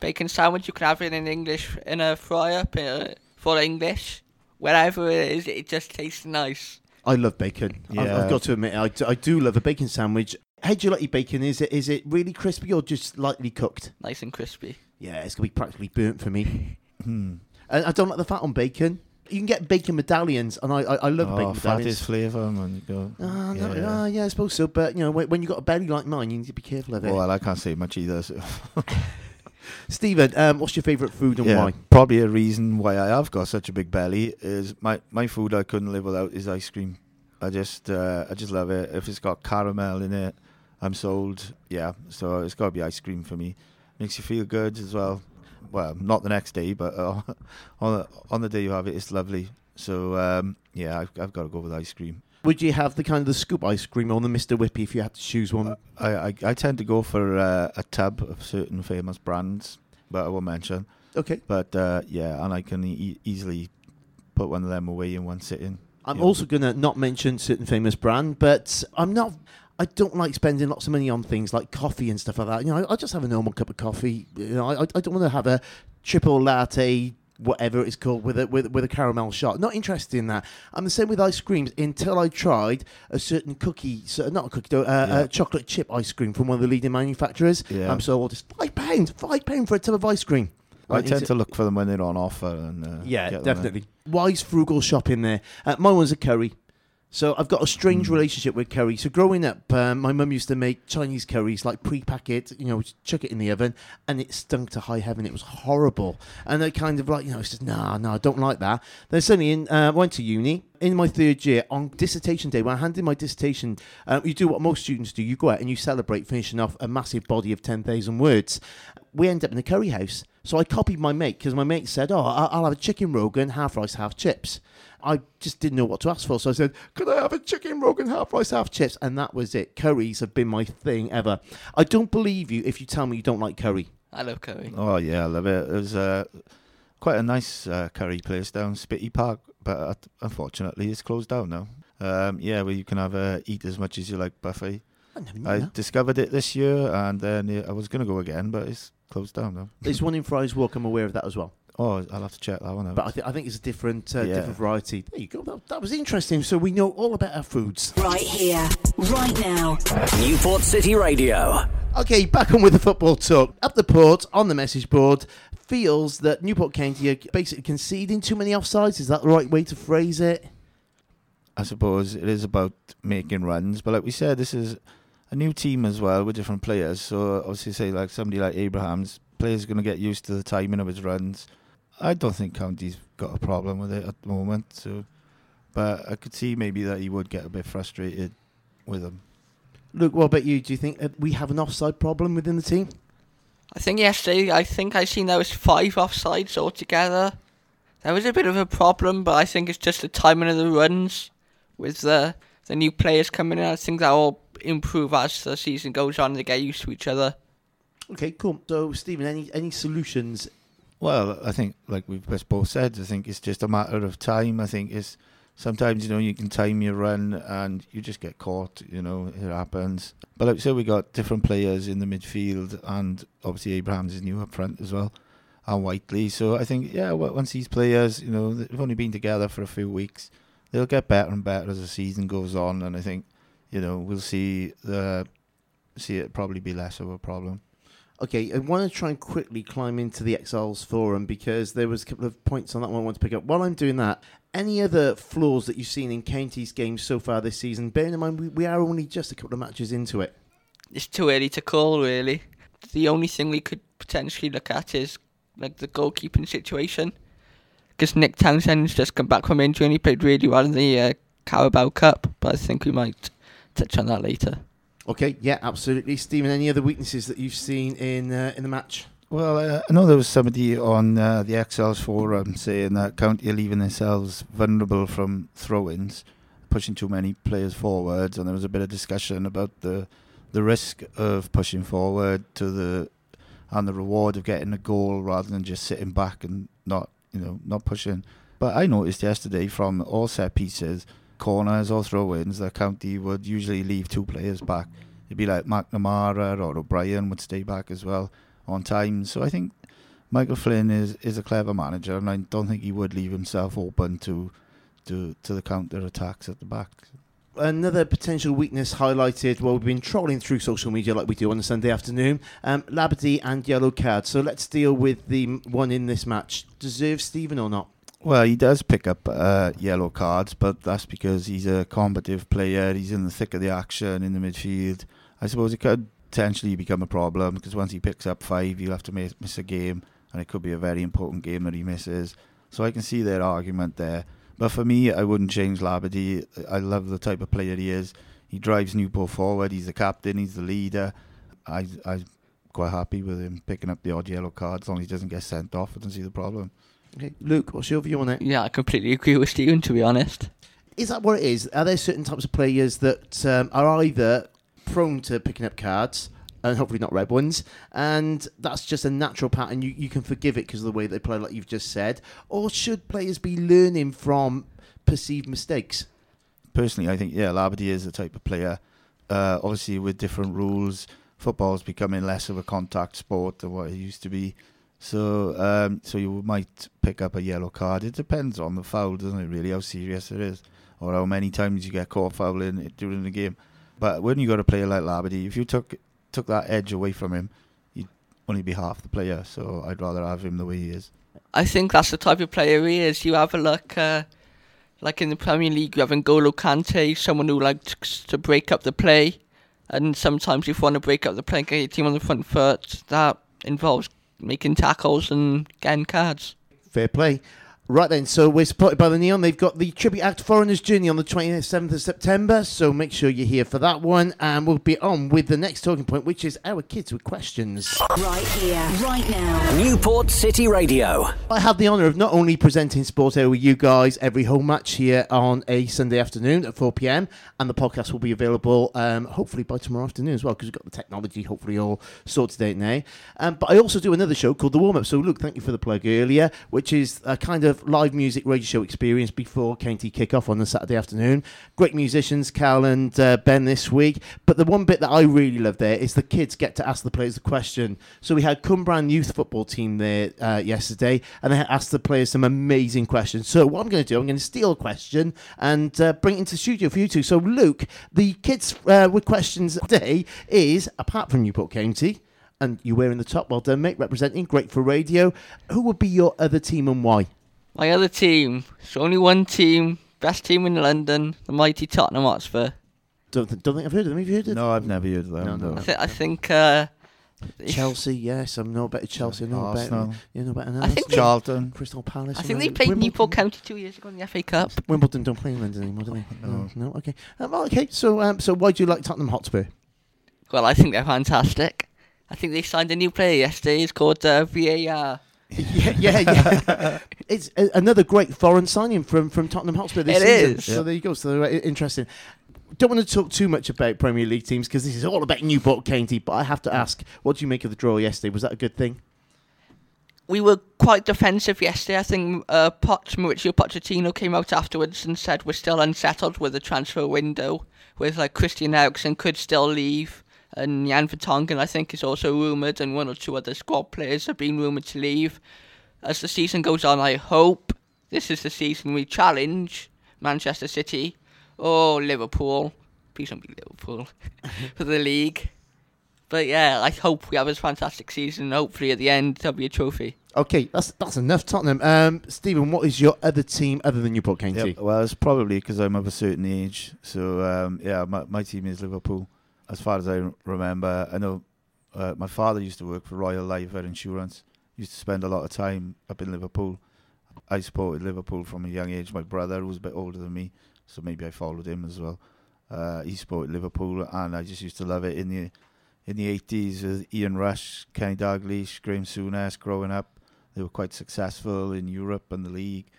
bacon sandwich. You can have it in English in a fry up uh, for English. Wherever it is, it just tastes nice. I love bacon. I've, I've got to admit, I do, I do love a bacon sandwich. How do you like your bacon? Is it is it really crispy or just lightly cooked? Nice and crispy. Yeah, it's gonna be practically burnt for me. Hmm. And I don't like the fat on bacon. You can get bacon medallions, and I I, I love Oh, bacon fat medallions. is flavour when you go. Ah, no, yeah. ah, yeah, I suppose so. But you know, when, when you've got a belly like mine, you need to be careful of it. Well, I can't say much either. So. Stephen, um, what's your favourite food and yeah, why? probably a reason why I have got such a big belly is my, my food I couldn't live without is ice cream. I just uh, I just love it. If it's got caramel in it, I'm sold. Yeah, so it's got to be ice cream for me. Makes you feel good as well. Well, not the next day, but uh, on the, on the day you have it, it's lovely. So um, yeah, I've, I've got to go with ice cream. Would you have the kind of the scoop ice cream or the Mr. Whippy if you had to choose one? I, I, I tend to go for uh, a tub of certain famous brands, but I won't mention. Okay. But uh, yeah, and I can e- easily put one of them away in one sitting. I'm Yeah. also going to not mention certain famous brand, but I'm not. I don't like spending lots of money on things like coffee and stuff like that. You know, I, I just have a normal cup of coffee. You know, I, I don't want to have a triple latte, whatever it's called, with a with, with a caramel shot. Not interested in that. I'm the same with ice creams until I tried a certain cookie, so not a cookie, dough, uh, Yeah. uh, chocolate chip ice cream from one of the leading manufacturers. Yeah. I'm so old. It's five pounds, five pounds for a tub of ice cream. I Right, tend to look for them when they're on offer. And uh, yeah, there. definitely. Wise frugal shopping there. Uh, my one's a curry. So I've got a strange Hmm. relationship with curry. So growing up, um, my mum used to make Chinese curries, like pre-packet, you know, chuck it in the oven, and it stunk to high heaven. It was horrible. And I kind of like, you know, just, nah, no, I don't like that. Then suddenly, in, uh, went to uni. In my third year, on dissertation day, when I handed my dissertation, uh, you do what most students do. You go out and you celebrate finishing off a massive body of 10,000 words. We end up in a curry house. So I copied my mate because my mate said, "Oh, I'll have a chicken rogan, half rice, half chips." I just didn't know what to ask for, so I said, "Could I have a chicken rogan, half rice, half chips?" And that was it. Curries have been my thing ever. I don't believe you if you tell me you don't like curry. I love curry. Oh yeah, I love it. There's uh, quite a nice uh, curry place down Spytty Park, but uh, unfortunately it's closed down now. Um, yeah, where you can have uh, eat as much as you like buffet. I I discovered it this year, and then I was gonna go again, but it's closed down now. There's one in Friars Walk. I'm aware of that as well, Oh, I'll have to check that one out. but I, th- I think it's a different, uh, Yeah. different variety. There you go. That, that was interesting. So we know all about our foods. Right here, right now. Newport City Radio. Okay, back on with the football talk. Up the port on the message board feels that Newport County are basically conceding too many offsides. Is that the right way to phrase it? I suppose it is about making runs, but like we said, this is a new team as well with different players. So obviously, say like somebody like Abrahams players are going to get used to the timing of his runs. I don't think County's got a problem with it at the moment. So, but I could see maybe that he would get a bit frustrated with them. Luke, what about you? Do you think that we have an offside problem within the team? I think yesterday, I think I seen there was five offsides altogether. There was a bit of a problem, but I think it's just the timing of the runs with the the new players coming in. I think that will improve as the season goes on. And they get used to each other. Okay, cool. So, Stephen, any any solutions? Well, I think, like we've both said, I think it's just a matter of time. I think it's sometimes, you know, you can time your run and you just get caught, you know, it happens. But like said, we got different players in the midfield and obviously Abrahams is new up front as well and Whitely. So I think, yeah, once these players, you know, they've only been together for a few weeks, they'll get better and better as the season goes on. And I think, you know, we'll see the see it probably be less of a problem. Okay, I want to try and quickly climb into the Exiles forum because there was a couple of points on that one I want to pick up. While I'm doing that, any other flaws that you've seen in County's games so far this season? Bearing in mind we, we are only just a couple of matches into it. It's too early to call, really. The only thing we could potentially look at is like the goalkeeping situation, because Nick Townsend's just come back from injury and he played really well in the uh, Carabao Cup. But I think we might touch on that later. Okay, yeah, absolutely. Stephen, any other weaknesses that you've seen in uh, in the match? Well, uh, I know there was somebody on uh, the Exiles forum saying that County are leaving themselves vulnerable from throw-ins, pushing too many players forwards, and there was a bit of discussion about the the risk of pushing forward to the and the reward of getting a goal rather than just sitting back and not you know not pushing. But I noticed yesterday from all set pieces, corners or throw-ins, that County would usually leave two players back. It'd be like McNamara or O'Brien would stay back as well on time. So I think Michael Flynn is, is a clever manager, and I don't think he would leave himself open to to to the counter attacks at the back. Another potential weakness highlighted. Well, we've been trolling through social media like we do on a Sunday afternoon. Um, Labadie and yellow card. So let's deal with the one in this match. Deserves Stephen or not? Well, he does pick up uh, yellow cards, but that's because he's a combative player. He's in the thick of the action in the midfield. I suppose it could potentially become a problem because once he picks up five, he'll have to miss, miss a game, and it could be a very important game that he misses. So I can see their argument there. But for me, I wouldn't change Labadie. I love the type of player he is. He drives Newport forward. He's the captain. He's the leader. I, I'm quite happy with him picking up the odd yellow card as long as he doesn't get sent off. I don't see the problem. Okay, Luke, what's your view on it? Yeah, I completely agree with Stephen, to be honest. Is that what it is? Are there certain types of players that um, are either prone to picking up cards, and hopefully not red ones, and that's just a natural pattern? You, you can forgive it because of the way they play, like you've just said, or should players be learning from perceived mistakes? personally, I think yeah, Labadie is the type of player. Uh, obviously, with different rules, football's becoming less of a contact sport than what it used to be. So, um, so you might pick up a yellow card. It depends on the foul, doesn't it? Really, how serious it is, or how many times you get caught fouling it during the game. But when you got a player like Labadie, if you took took that edge away from him, you'd only be half the player. So I'd rather have him the way he is. I think that's the type of player he is. You have a look, uh, like in the Premier League, you have N'Golo Kante, someone who likes to break up the play. And sometimes if you want to break up the play and get your team on the front foot, that involves making tackles and getting cards. Fair play. Right then, so we're supported by the Neon. They've got the Tribute Act Foreigners Journey on the 27th of September, so make sure you're here for that one. And we'll be on with the next talking point, which is our kids with questions. Right here, right now. Newport City Radio. I have the honour of not only presenting Sport Hour with you guys every home match here on a Sunday afternoon at 4 pm, and the podcast will be available um, hopefully by tomorrow afternoon as well, because we've got the technology hopefully all sorted out now. Um, but I also do another show called The Warm Up. So, Luke, thank you for the plug earlier, which is a kind of live music radio show experience before County kick off on the Saturday afternoon. Great musicians, Cal and uh, Ben this week. But the one bit that I really love there is the kids get to ask the players the question. So we had Cwmbran youth football team there uh, yesterday, and they asked the players some amazing questions. So what I'm going to do, I'm going to steal a question and uh, bring it into the studio for you two. So Luke, the kids uh, with questions today is apart from Newport County. And you're wearing the top, well done, mate. Representing, great for radio. Who would be your other team and why? My other team, it's only one team, best team in London, the mighty Tottenham Hotspur. Don't, th- don't think I've heard of them. Have you heard of them? No, I've never heard of them. No, no. I, th- I think uh, Chelsea? Yes, I'm no better Chelsea. I know about Arsenal. you know about I think they- Charlton. Crystal Palace. I think they played Wimbledon. Newport County two years ago in the FA Cup. Wimbledon don't play in London anymore, do they? No. no. Okay. Um, well, okay. So, um, so why do you like Tottenham Hotspur? Well, I think they're fantastic. I think they signed a new player yesterday. It's called uh, VAR. Yeah, yeah, yeah. it's a, another great foreign signing from from Tottenham Hotspur this It season. is. So there you go. So uh, interesting. Don't want to talk too much about Premier League teams because this is all about Newport County. But I have to ask, what do you make of the draw yesterday? Was that a good thing? We were quite defensive yesterday. I think uh, Poch, Mauricio Pochettino came out afterwards and said we're still unsettled with the transfer window, with like Christian Eriksen could still leave, and Jan Vertonghen I think is also rumoured, and one or two other squad players have been rumoured to leave. As the season goes on, I hope this is the season we challenge Manchester City or Liverpool. Please don't be Liverpool for the league. But yeah, I hope we have a fantastic season. and Hopefully, at the end, there'll be a trophy. Okay, that's that's enough Tottenham. Um, Stephen, what is your other team other than Newport County? Yep, well, it's probably because I'm of a certain age. So um, yeah, my, my team is Liverpool. As far as I remember, I know uh, my father used to work for Royal Life Insurance. Used to spend a lot of time up in Liverpool. I supported Liverpool from a young age. My brother, was a bit older than me, so maybe I followed him as well. Uh, he supported Liverpool, and I just used to love it in the in the 80s with Ian Rush, Kenny Dalglish, Graeme Souness growing up. They were quite successful in Europe and the league.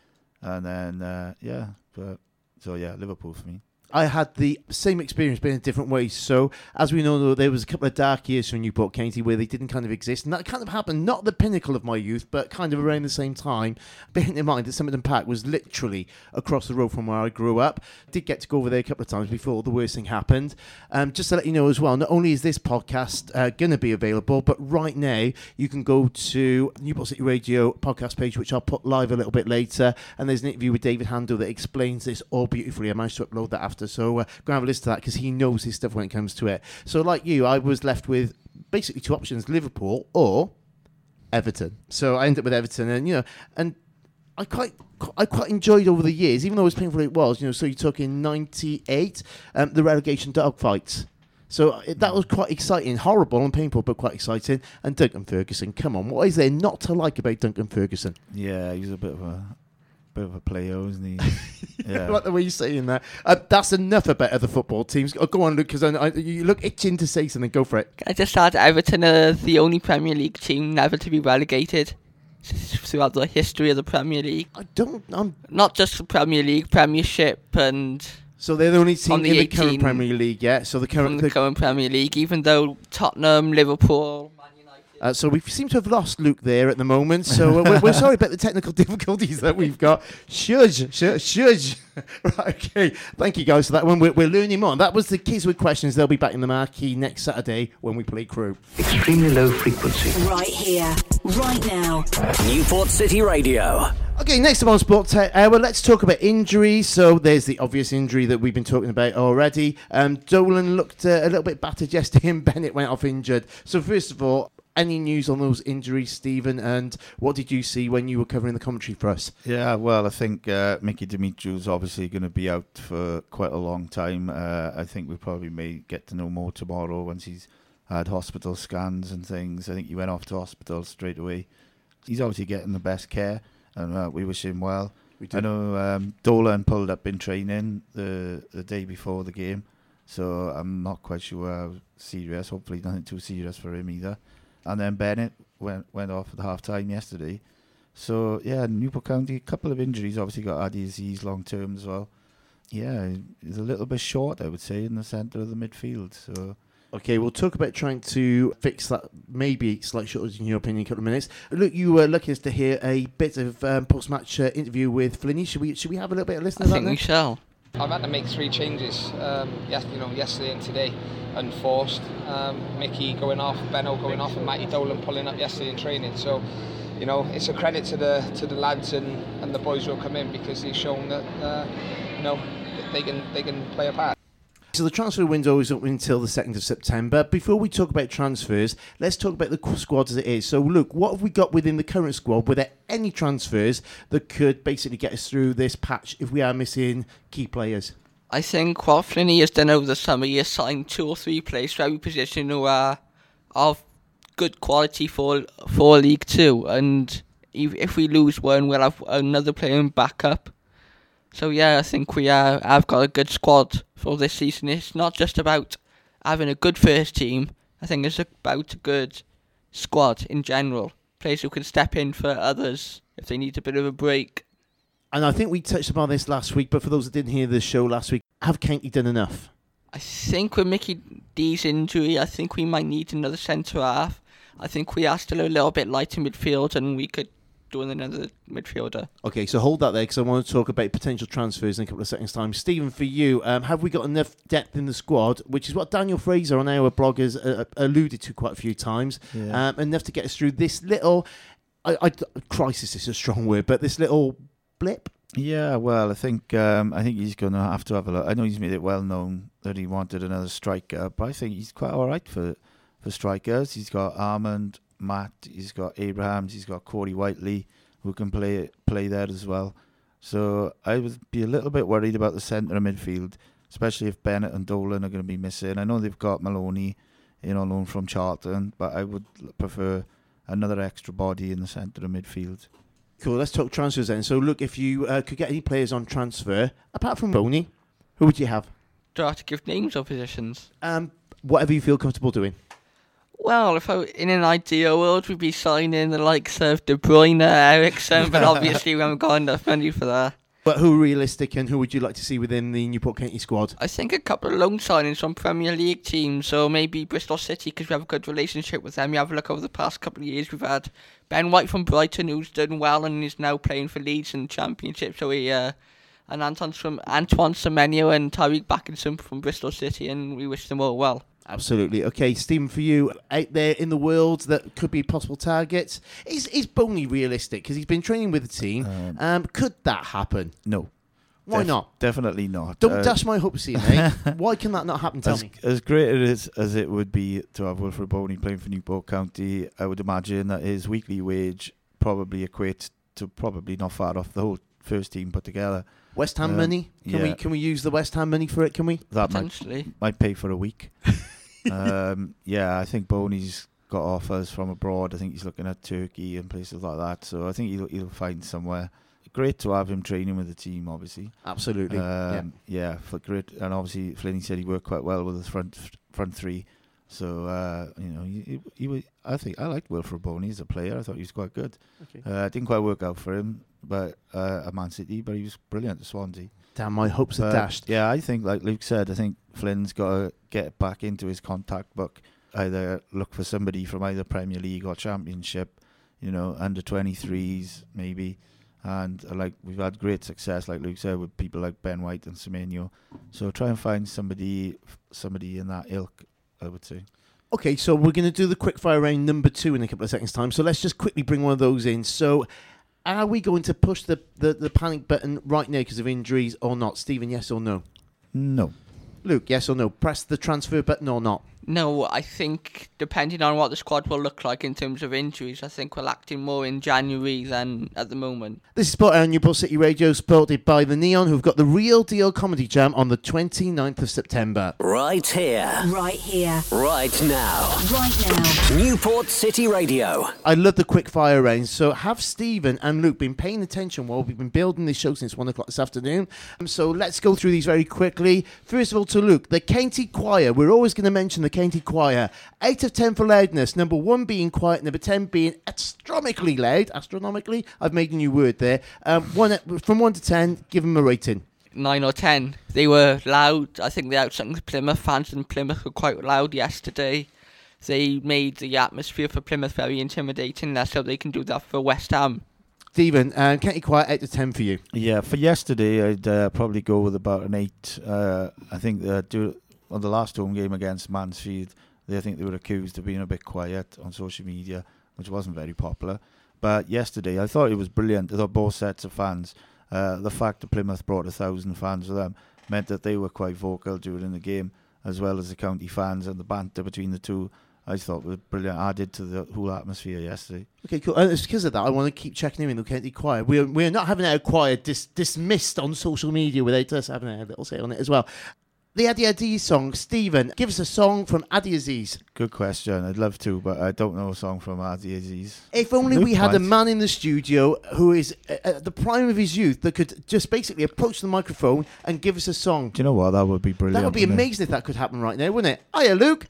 And then, uh, yeah, but so yeah, Liverpool for me. I had the same experience, but in a different way. So, as we know, there was a couple of dark years from Newport County where they didn't kind of exist, and that kind of happened not the pinnacle of my youth, but kind of around the same time. Bearing in mind that Somerton Park was literally across the road from where I grew up. Did get to go over there a couple of times before the worst thing happened. Um, just to let you know as well, not only is this podcast uh, going to be available, but right now you can go to Newport City Radio podcast page, which I'll put live a little bit later, and there's an interview with David Hando that explains this all beautifully. I managed to upload that after after. So uh, go and have a listen to that because he knows his stuff when it comes to it. So, like you, I was left with basically two options: Liverpool or Everton. So I ended up with Everton, and you know, and I quite I quite enjoyed over the years, even though as painful it was. You know, so you took in '98 um, the relegation dogfights. So it, that was quite exciting, horrible and painful, but quite exciting. And Duncan Ferguson, come on, what is there not to like about Duncan Ferguson? Yeah, he's a bit of a bit of a player, isn't he? I like the way you're saying that. Uh, that's enough about other football teams. Oh, go on, Luke, because I, I, you look itching to say something. Go for it. I just add Everton are the only Premier League team never to be relegated throughout the history of the Premier League. I don't. I'm Not just the Premier League, Premiership, and so they're the only team the in the current Premier League, yeah. So the from current, the current Premier League, even though Tottenham, Liverpool, Man United. Uh, so we seem to have lost Luke there at the moment. So uh, we're, we're sorry about the technical difficulties that we've got. Shush, shush, shush. right, okay. Thank you guys for that one. We're, we're learning more. That was the kids with questions. They'll be back in the marquee next Saturday when we play Crewe. Extremely low frequency. Right here, right now. Newport City Radio. Okay, next up on Sport Tech Hour, let's talk about injuries. So there's the obvious injury that we've been talking about already. Um, Dolan looked uh, a little bit battered yesterday, and Bennett went off injured. So first of all, any news on those injuries, Stephen? And what did you see when you were covering the commentary for us? Yeah, well, I think uh, Mickey Demetriou's obviously going to be out for quite a long time. Uh, I think we probably may get to know more tomorrow once he's had hospital scans and things. I think he went off to hospital straight away. He's obviously getting the best care, and uh, we wish him well. We do. I know um, Dolan pulled up in training the the day before the game, so I'm not quite sure how serious. Hopefully, nothing too serious for him either. And then Bennett went went off at half time yesterday. So yeah, Newport County, a couple of injuries. Obviously got Ade Azeez long term as well. Yeah, he's a little bit short, I would say, in the centre of the midfield. So Okay, we'll talk about trying to fix that maybe slight shortage in your opinion in a couple of minutes. Look, you were lucky as to hear a bit of um, post-match uh, interview with Flinny. Should we should we have a little bit of listen I to that? think we shall. I've had to make three changes, um, yes, you know, yesterday and today, unforced. Um, Mickey going off, Benno going off, and Matty Dolan pulling up yesterday in training. So, you know, it's a credit to the to the lads and, and the boys who have come in because they've shown that, uh, you know, they can they can play a part. So the transfer window is open until the 2nd of September. Before we talk about transfers, let's talk about the squad as it is. So, look, what have we got within the current squad? Were there any transfers that could basically get us through this patch if we are missing key players? I think what Flinney has done over the summer, he has signed two or three players for every position who are of good quality for for League Two, and if we lose one, we'll have another player in backup. So yeah, I think we are, I've got a good squad for this season. It's not just about having a good first team. I think it's about a good squad in general. Players who can step in for others if they need a bit of a break. And I think we touched upon this last week, but for those that didn't hear the show last week, have County done enough? I think with Mickey D's injury, I think we might need another centre half. I think we are still a little bit light in midfield, and we could do with another midfielder. Okay, so hold that there because I want to talk about potential transfers in a couple of seconds' time. Stephen, for you, um, have we got enough depth in the squad, which is what Daniel Fraser on our blog has uh, alluded to quite a few times, Yeah. um, enough to get us through this little I, I, crisis is a strong word, but this little blip. Yeah, well, I think um, I think he's going to have to have a look. I know he's made it well known that he wanted another striker, but I think he's quite all right for for strikers. He's got Amond, Matt, he's got Abrahams, he's got Corey Whitely who can play play there as well. So I would be a little bit worried about the centre of midfield, especially if Bennett and Dolan are going to be missing. I know they've got Maloney, you know, loan from Charlton, but I would prefer another extra body in the centre of midfield. Cool, let's talk transfers then. So, look, if you uh, could get any players on transfer, apart from Bony, who would you have? Do I have to give names or positions? Um, whatever you feel comfortable doing. Well, if I, in an ideal world, we'd be signing the likes of De Bruyne, Eriksen, but obviously we haven't got enough money for that. But who are realistic and who would you like to see within the Newport County squad? I think a couple of loan signings from Premier League teams, so maybe Bristol City because we have a good relationship with them. You have a look over the past couple of years, we've had Ben White from Brighton who's done well and is now playing for Leeds in the Championship. So we uh, and Anton from Antoine Semenyo and Tyreeq Bakinson from Bristol City, and we wish them all well. Absolutely. Okay, Stephen, for you out there in the world that could be possible targets, is is Bony realistic? Because he's been training with the team. Um, could that happen? No. Why Def- not? Definitely not. Don't Uh, dash my hopes here, mate. Why can that not happen? Tell as, me. as great it is as it would be to have Wilfried Bony playing for Newport County, I would imagine that his weekly wage probably equates to probably not far off the whole first team put together. West Ham Um, money? Can we can we use the West Ham money for it? Can we? That might, Potentially. might pay for a week. um, yeah, I think Bony's got offers from abroad. I think he's looking at Turkey and places like that. So I think he'll he'll find somewhere. Great to have him training with the team, obviously. Absolutely. yeah. Um, yeah, for great, and obviously Flinny said he worked quite well with the front front three. So uh, you know, he, he, he was, I think I liked Wilfried Bony as a player. I thought he was quite good. Okay. Uh, didn't quite work out for him, but uh, at Man City, but he was brilliant at Swansea. Damn, my hopes are dashed. Yeah, I think like Luke said, I think Flynn's got to get back into his contact book. Either look for somebody from either Premier League or Championship, you know, under 23s maybe. And uh, like we've had great success, like Luke said, with people like Ben White and Semenyo. So try and find somebody, somebody in that ilk. I would say. Okay, so we're going to do the quickfire round number two in a couple of seconds' time. So let's just quickly bring one of those in. So, are we going to push the, the, the panic button right now because of injuries or not? Stephen, yes or no? No. Luke, yes or no? Press the transfer button or not? No, I think depending on what the squad will look like in terms of injuries, I think we're acting more in January than at the moment. This is Sport on Newport City Radio, supported by the Neon, who've got the Real Deal Comedy Jam on the 29th of September. Right here, Right here. right now. Right now. Newport City Radio. I love the quick fire range, So have Stephen and Luke been paying attention while we've been building this show since one o'clock this afternoon? Um, so let's go through these very quickly. First of all, to Luke, the County Choir. We're always going to mention the County Choir. Eight of ten for loudness. Number one being quiet. Number ten being astronomically loud. Astronomically, I've made a new word there. Um, one from one to ten. Give them a rating. Nine or ten. They were loud. I think they outsung the Plymouth fans, in Plymouth were quite loud yesterday. They made the atmosphere for Plymouth very intimidating. That's how they can do that for West Ham. Stephen, um, County Choir eight to ten for you. Yeah, for yesterday, I'd uh, probably go with about an eight. Uh, I think uh, do, on the last home game against Mansfield, they I think they were accused of being a bit quiet on social media, which wasn't very popular. But yesterday, I thought it was brilliant. I thought both sets of fans, uh, the fact that Plymouth brought a thousand fans with them, meant that they were quite vocal during the game, as well as the county fans and the banter between the two. I thought was brilliant. Added to the whole atmosphere yesterday. Okay, cool. And it's because of that I want to keep checking in with County Choir. We're, we're not having our choir dis- dismissed on social media without us having a little say on it as well. The Ade Azeez song, Stephen, give us a song from Ade Azeez. Good question. I'd love to, but I don't know a song from Ade Azeez. If only Luke we had a man in the studio who is at the prime of his youth that could just basically approach the microphone and give us a song. Do you know what? That would be brilliant. That would be wouldn't it? amazing if that could happen right now, wouldn't it? Hiya, Luke.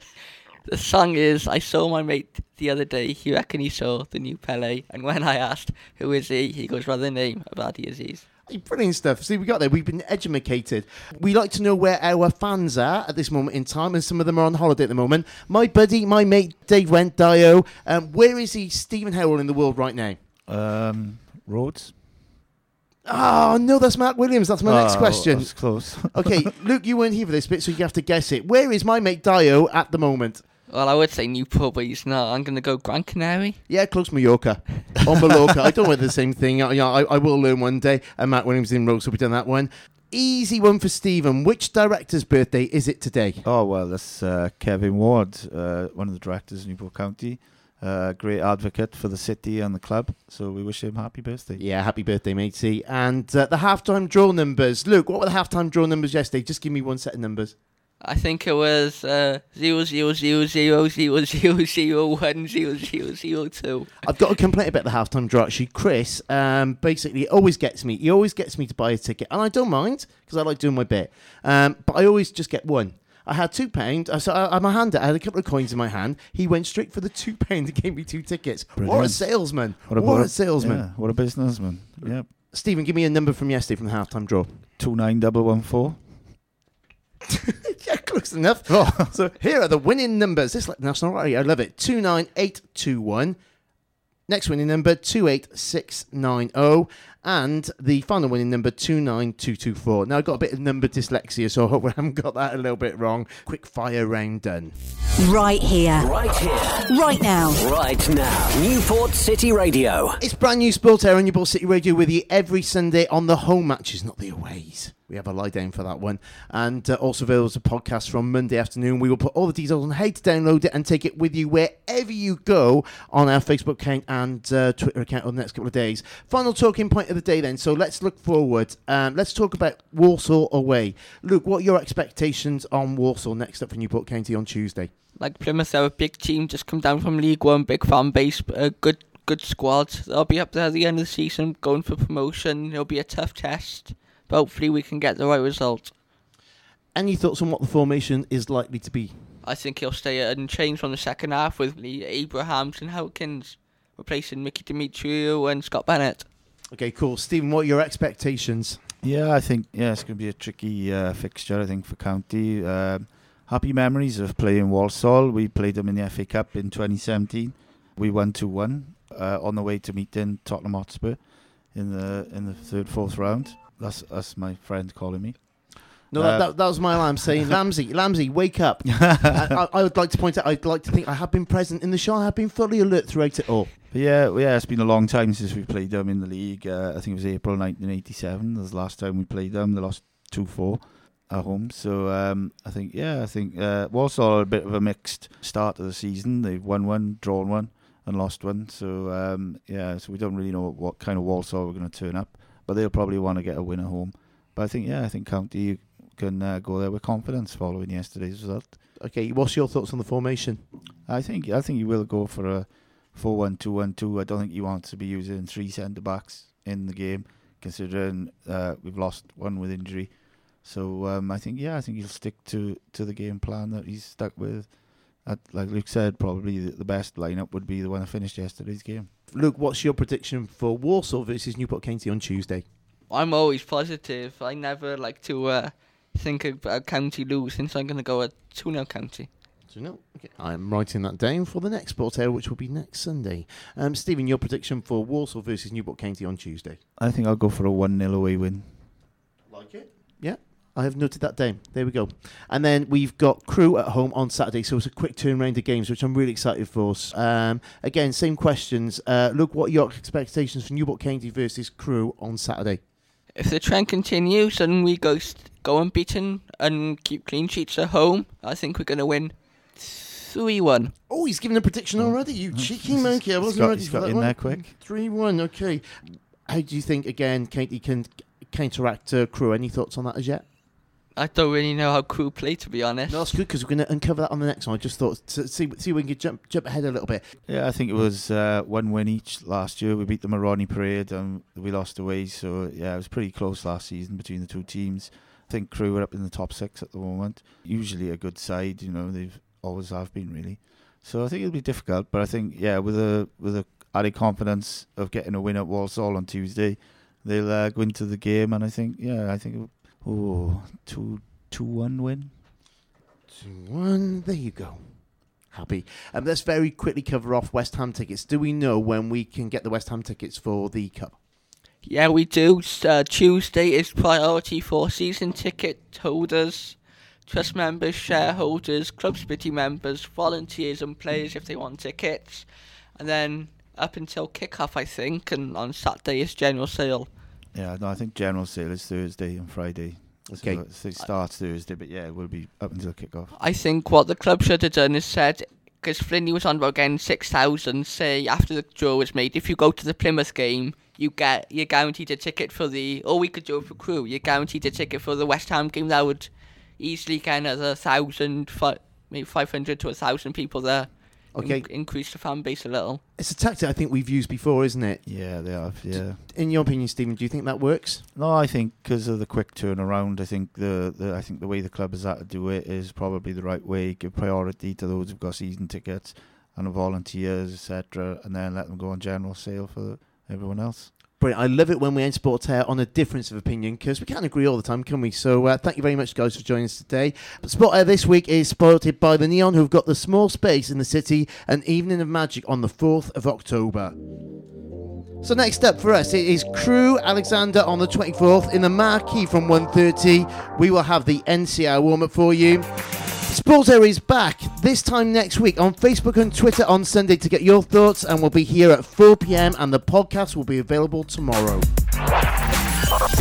The song is I saw my mate the other day. He reckoned he saw the new Pele, and when I asked who is he, he goes by the name of Adi Aziz. Brilliant stuff. See, we got there. We've been educated. We like to know where our fans are at this moment in time, and some of them are on holiday at the moment. My buddy, my mate, Dave Went Dio. Um, where is he, Stephen Howell, in the world right now? Um, Rhodes. Oh no, that's Mark Williams. That's my next Oh, question. That's close. Okay, Luke, you weren't here for this bit, so you have to guess it. Where is my mate Dio at the moment? Well, I would say Newport, but he's not. I'm going to go Gran Canaria. Yeah, close Mallorca. On Mallorca. I don't wear the same thing. I, I, I will learn one day. And Matt Williams in Rose will be done that one. Easy one for Stephen. Which director's birthday is it today? oh well, that's uh, Kevin Ward, uh, one of the directors of Newport County. Uh, great advocate for the city and the club. So we wish him happy birthday. Yeah, happy birthday, matey. And uh, the halftime draw numbers. Luke, what were the halftime draw numbers yesterday? Just give me one set of numbers. I think it was uh, 00000010002. I've got a complaint about the halftime draw. Actually, Chris um, basically always gets me. He always gets me to buy a ticket, and I don't mind because I like doing my bit. Um, but I always just get one. I had two pound. uh, So I, I, my hand, I had a couple of coins in my hand. He went straight for the two pound and gave me two tickets. What a salesman! What a, What a salesman! Yeah, what a businessman. Yep. Stephen, give me a number from yesterday from the halftime draw. Two nine double one four. yeah, close enough. Oh. so here are the winning numbers. This is like national lottery. I love it. Two nine eight two one. Next winning number two eight six nine zero. and the final winning number 29224. Now, I've got a bit of number dyslexia, so I hope I haven't got that a little bit wrong. Quick fire round done. Right here. Right here. Right now. Right now. Newport City Radio. It's brand new Sport Hour on Newport City Radio with you every Sunday on the home matches, not the aways. We have a lie down for that one. And uh, also available as a podcast from Monday afternoon. We will put all the details on how to download it and take it with you wherever you go on our Facebook account and uh, Twitter account over the next couple of days. Final talking point of the day then. So let's look forward. Um, let's talk about Walsall away. Luke, what are your expectations on Walsall next up for Newport County on Tuesday? Like Plymouth, they're a big team, just come down from League One, big fan base, a good good squad. They'll be up there at the end of the season, going for promotion. It'll be a tough test, hopefully we can get the right result. Any thoughts on what the formation is likely to be? I think he'll stay unchanged from the second half with Lee Abrahams and Hawkins replacing Mickey Demetriou and Scott Bennett. Okay, cool. Stephen, what are your expectations? Yeah, I think yeah, it's going to be a tricky uh, fixture. I think for County. Um, happy memories of playing Walsall. We played them in the FA Cup in 2017. We won two one uh, on the way to meeting Tottenham Hotspur in the in the third fourth round. That's that's my friend calling me. No, Uh, that, that, that was my alarm saying, Lamsey, Lamsey, wake up. I, I, would like to point out, I'd like to think I have been present in the show. I have been fully alert throughout it all. But yeah, yeah, it's been a long time since we played them in the league. Uh, I think it was April 1987. That was the last time we played them. They lost 2 4 at home. So um, I think, yeah, I think uh, Walsall are a bit of a mixed start to the season. They've won one, drawn one, and lost one. So um, yeah, so we don't really know what kind of Walsall we're going to turn up. But they'll probably want to get a win at home. But I think, yeah, I think County you can uh, go there with confidence following yesterday's result. Okay, what's your thoughts on the formation? I think I think he will go for a 4-1-2-1-2. I don't think he wants to be using three centre backs in the game, considering uh, we've lost one with injury. So um, I think yeah, I think he'll stick to, to the game plan that he's stuck with. At, like Luke said, probably the, the best lineup would be the one that finished yesterday's game. Luke, what's your prediction for Walsall versus Newport County on Tuesday? I'm always positive. I never like to uh, think about county losing, so I'm going to go at 2 0 county. So no, okay. I'm writing that down for the next Sport Hour, which will be next Sunday. Um, Stephen, your prediction for Walsall versus Newport County on Tuesday? I think I'll go for a 1-0 away win. Like it? Yeah, I have noted that down. There we go. And then we've got Crewe at home on Saturday, so it's a quick turnaround of games, which I'm really excited for. Um, again, same questions. Uh, Luke, what are your expectations for Newport County versus Crewe on Saturday? If the trend continues and we go st- go unbeaten and keep clean sheets at home, I think we're going to win 3 1. Oh, he's given a prediction already. You cheeky monkey! I he's wasn't got- ready he's for got that in one. there quick. Three one. Okay. How do you think again, Katie can counteract uh, Crewe? Any thoughts on that as yet? I don't really know how Crewe play, to be honest. No, that's good because we're going to uncover that on the next one. I just thought to see see if we can jump jump ahead a little bit. Yeah, I think it was uh, one win each last year. We beat them at Rodney Parade and we lost away. So, yeah, it was pretty close last season between the two teams. I think Crewe are up in the top six at the moment. Usually a good side, you know, they've always have been really. So I think it'll be difficult, but I think yeah, with a with a added confidence of getting a win at Walsall on Tuesday, they'll uh, go into the game, and I think yeah, I think oh two two one win. Two one. There you go. Happy. Um, let's very quickly cover off West Ham tickets. Do we know when we can get the West Ham tickets for the cup? Yeah, we do. Uh, Tuesday is priority for season ticket holders, trust members, shareholders, club committee members, volunteers, and players if they want tickets. And then up until kick-off, I think, and on Saturday is general sale. Yeah, no, I think general sale is Thursday and Friday. Okay. so, it starts Thursday, but yeah, it will be up until kick-off. I think what the club should have done is said, because Flinny was on about getting 6,000, say, after the draw was made, if you go to the Plymouth game, you get, you're guaranteed a ticket for the, or we could do it for Crewe, you're guaranteed a ticket for the West Ham game, that would easily get another thousand, maybe 500 to a thousand people there. Okay. In- increase the fan base a little. It's a tactic I think we've used before, isn't it? Yeah, they have. Yeah. In your opinion, Stephen, do you think that works? No, I think because of the quick turnaround, I think the, the I think the way the club has had to do it is probably the right way. Give priority to those who've got season tickets and the volunteers, etc., and then let them go on general sale for everyone else. Brilliant. I love it when we end Sport Hour on a difference of opinion because we can't agree all the time, can we? So uh, thank you very much, guys, for joining us today. But Sport Hour this week is supported by the Neon, who've got the small space in the city, an evening of magic on the 4th of October. So next up for us it is Crewe Alexandra on the 24th in the Marquee from 1.30. We will have the NCR warm-up for you. Sports Area is back this time next week on Facebook and Twitter on Sunday to get your thoughts, and we'll be here at 4 pm, and the podcast will be available tomorrow.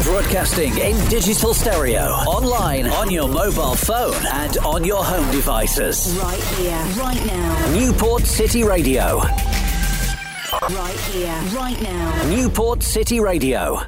Broadcasting in digital stereo, online, on your mobile phone, and on your home devices. Right here, right now. Newport City Radio. Right here, right now. Newport City Radio.